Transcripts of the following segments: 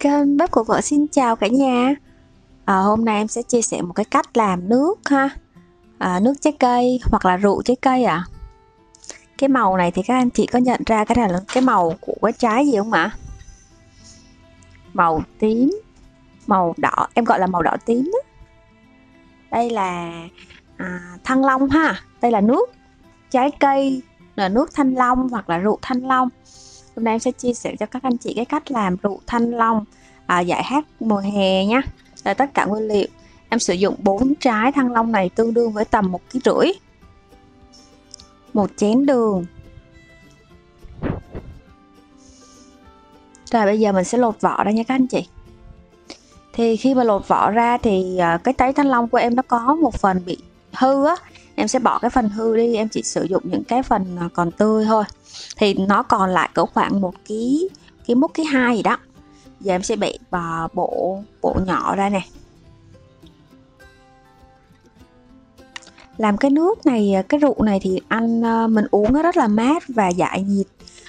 kênh bếp của vợ xin chào cả nhà. À, Hôm nay em sẽ chia sẻ một cái cách làm nước ha. À, Nước trái cây hoặc là rượu trái cây à Cái màu này thì các anh chị có nhận ra cái này là cái màu của cái trái gì không ạ? Màu tím Màu đỏ, em gọi là màu đỏ tím đó. Đây là à, thăng long ha. Đây là nước trái cây là nước thanh long hoặc là rượu thanh long hôm nay em sẽ chia sẻ cho các anh chị cái cách làm rượu thanh long à, giải hát mùa hè nhé là tất cả nguyên liệu. Em sử dụng 4 trái thanh long này tương đương với tầm một ký rưỡi. Một chén đường. Rồi bây giờ mình sẽ lột vỏ ra nha các anh chị. Thì khi mà lột vỏ ra thì à, cái trái thanh long của em nó có một phần bị hư á em sẽ bỏ cái phần hư đi em chỉ sử dụng những cái phần à, còn tươi thôi. Thì nó còn lại cỡ khoảng một ký ký mút ký hai gì đó. Giờ em sẽ bị vào bộ bộ nhỏ ra nè. Làm cái nước này à, cái rượu này thì ăn à, mình uống nó rất là mát và giải nhiệt.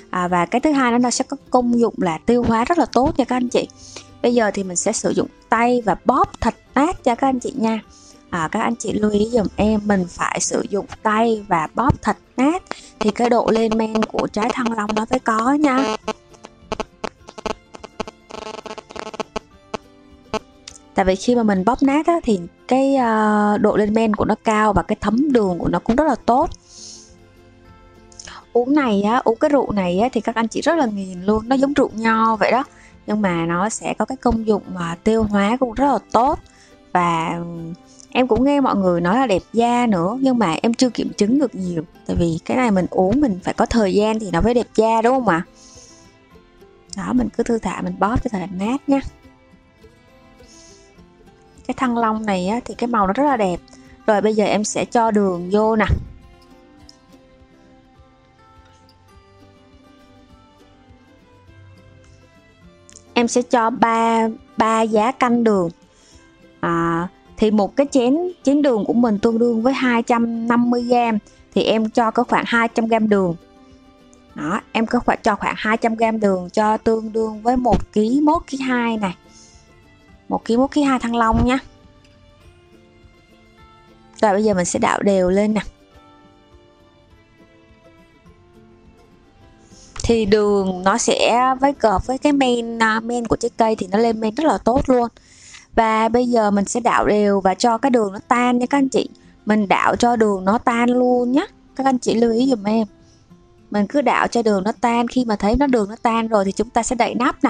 À, và cái thứ hai nó sẽ có công dụng là tiêu hóa rất là tốt nha các anh chị. Bây giờ thì mình sẽ sử dụng tay và bóp thật nát cho các anh chị nha à, các anh chị lưu ý dùm em mình phải sử dụng tay và bóp thật nát. Thì cái độ lên men của trái thăng long nó phải có nha. Tại vì khi mà mình bóp nát á, thì cái uh, độ lên men của nó cao và cái thấm đường của nó cũng rất là tốt. Uống này á uống cái rượu này á, thì các anh chị rất là nghiền luôn. Nó giống rượu nho vậy đó. Nhưng mà nó sẽ có cái công dụng mà tiêu hóa cũng rất là tốt. Và em cũng nghe mọi người nói là đẹp da nữa nhưng mà em chưa kiểm chứng được nhiều. Tại vì cái này mình uống mình phải có thời gian thì nó mới đẹp da đúng không ạ? Đó mình cứ thư thả mình bóp cho thật mát nát nha cái thăng long này á, thì cái màu nó rất là đẹp. Rồi bây giờ em sẽ cho đường vô nè. Em sẽ cho ba ba giá canh đường thì một cái chén chén đường của mình tương đương với 250 g thì em cho có khoảng 200 g đường. Đó, em có khoảng, cho khoảng 200 g đường cho tương đương với 1 kg mốt kg 2 này. 1 kg mốt kg 2 thăng long nha rồi, bây giờ mình sẽ đảo đều lên nè. Thì đường nó sẽ với gợp với cái men à, men của trái cây thì nó lên men rất là tốt luôn và bây giờ mình sẽ đảo đều và cho cái đường nó tan nha các anh chị. Mình đảo cho đường nó tan luôn nhé các anh chị lưu ý dùm em. Mình cứ đảo cho đường nó tan. Khi mà thấy nó đường nó tan rồi thì chúng ta sẽ đậy nắp nè.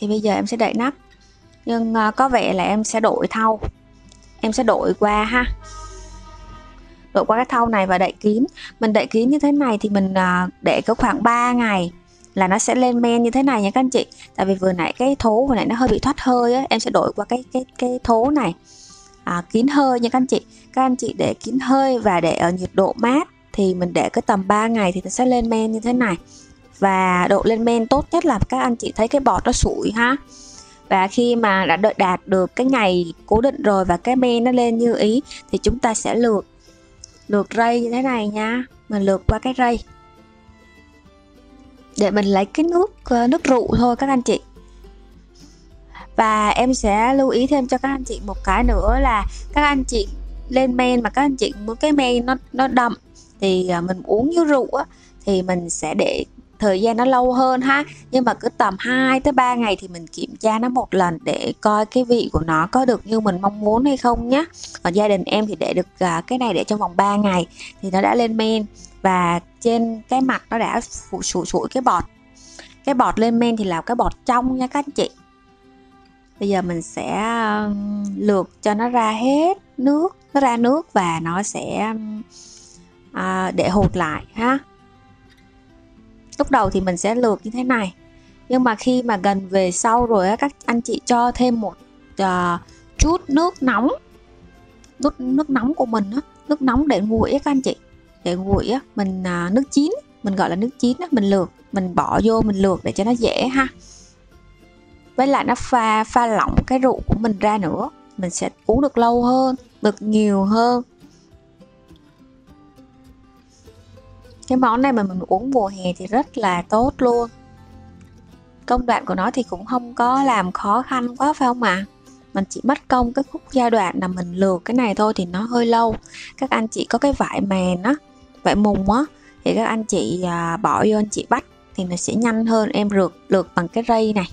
Thì bây giờ em sẽ đậy nắp. Nhưng uh, có vẻ là em sẽ đổi thau. Em sẽ đổi qua ha. Đổi qua cái thau này và đậy kín. Mình đậy kín như thế này thì mình uh, để có khoảng 3 ngày là nó sẽ lên men như thế này nha các anh chị. Tại vì vừa nãy cái thố vừa nãy nó hơi bị thoát hơi á em sẽ đổi qua cái cái cái thố này. À, kín hơi nha các anh chị. Các anh chị để kín hơi và để ở nhiệt độ mát thì mình để cái tầm 3 ngày thì nó sẽ lên men như thế này. Và độ lên men tốt nhất là các anh chị thấy cái bọt nó sủi ha. Và khi mà đã đợi đạt được cái ngày cố định rồi và cái men nó lên như ý thì chúng ta sẽ lượt lượt rây như thế này nha. Mình lượt qua cái rây để mình lấy cái nước ờ, nước rượu thôi các anh chị. Và em sẽ lưu ý thêm cho các anh chị một cái nữa là các anh chị lên men mà các anh chị muốn cái men nó nó đậm thì ờ, mình uống như rượu á, thì mình sẽ để thời gian nó lâu hơn ha. Nhưng mà cứ tầm 2 tới 3 ngày thì mình kiểm tra nó một lần để coi cái vị của nó có được như mình mong muốn hay không nhé còn gia đình em thì để được ờ, cái này để trong vòng 3 ngày thì nó đã lên men và trên cái mặt nó đã phủ sủi sủi cái bọt. Cái bọt lên men thì là cái bọt trong nha các anh chị. Bây giờ mình sẽ um, lượt cho nó ra hết nước nó ra nước và nó sẽ um, à, để hột lại ha. Lúc đầu thì mình sẽ lượt như thế này. Nhưng mà khi mà gần về sau rồi á các anh chị cho thêm một uh, chút nước nóng. Nước nước nóng của mình á nước nóng để nguội á các anh chị để nguội á mình à, nước chín mình gọi là nước chín á mình lược, mình bỏ vô mình lược để cho nó dễ ha. Với lại nó pha pha lỏng cái rượu của mình ra nữa mình sẽ uống được lâu hơn được nhiều hơn. Cái món này mà mình uống mùa hè thì rất là tốt luôn. Công đoạn của nó thì cũng không có làm khó khăn quá phải không ạ? À? mình chỉ mất công cái khúc giai đoạn là mình lừa cái này thôi thì nó hơi lâu. Các anh chị có cái vải mềm á vải mùng á thì các anh chị à, bỏ vô anh chị bắt thì nó sẽ nhanh hơn em rượt lượt bằng cái rây này.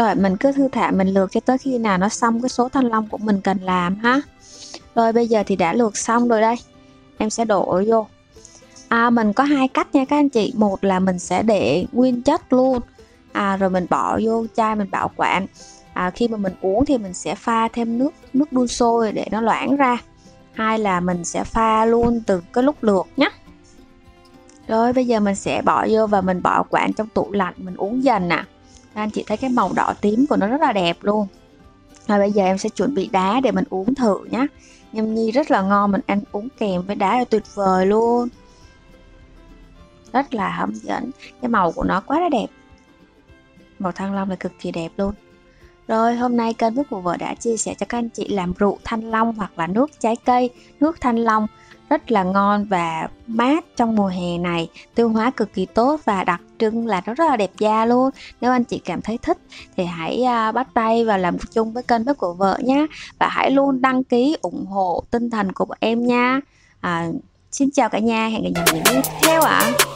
Rồi mình cứ thư thả mình lượt cho tới khi nào nó xong cái số thanh long của mình cần làm ha. Rồi bây giờ thì đã lượt xong rồi đây. Em sẽ đổ vô. À, mình có hai cách nha các anh chị. Một là mình sẽ để nguyên chất luôn. À, rồi mình bỏ vô chai mình bảo quản. À, khi mà mình uống thì mình sẽ pha thêm nước nước đun sôi để nó loãng ra. Hai là mình sẽ pha luôn từ cái lúc lược nhé. Rồi bây giờ mình sẽ bỏ vô và mình bảo quản trong tủ lạnh mình uống dần nè. À anh chị thấy cái màu đỏ tím của nó rất là đẹp luôn. Rồi bây giờ em sẽ chuẩn bị đá để mình uống thử nhé nhâm nhi rất là ngon, mình ăn uống kèm với đá là tuyệt vời luôn. Rất là hấp dẫn. Cái màu của nó quá là đẹp. Màu thanh long là cực kỳ đẹp luôn. Rồi, hôm nay kênh bếp của vợ đã chia sẻ cho các anh chị làm rượu thanh long hoặc là nước trái cây, nước thanh long rất là ngon và mát trong mùa hè này. Tiêu hóa cực kỳ tốt và đặc trưng là nó rất là đẹp da luôn. Nếu anh chị cảm thấy thích thì hãy uh, bắt tay và làm chung với kênh bếp của vợ nhé và hãy luôn đăng ký ủng hộ tinh thần của bọn em nha. À, xin chào cả nhà hẹn gặp lại những video tiếp theo ạ. à.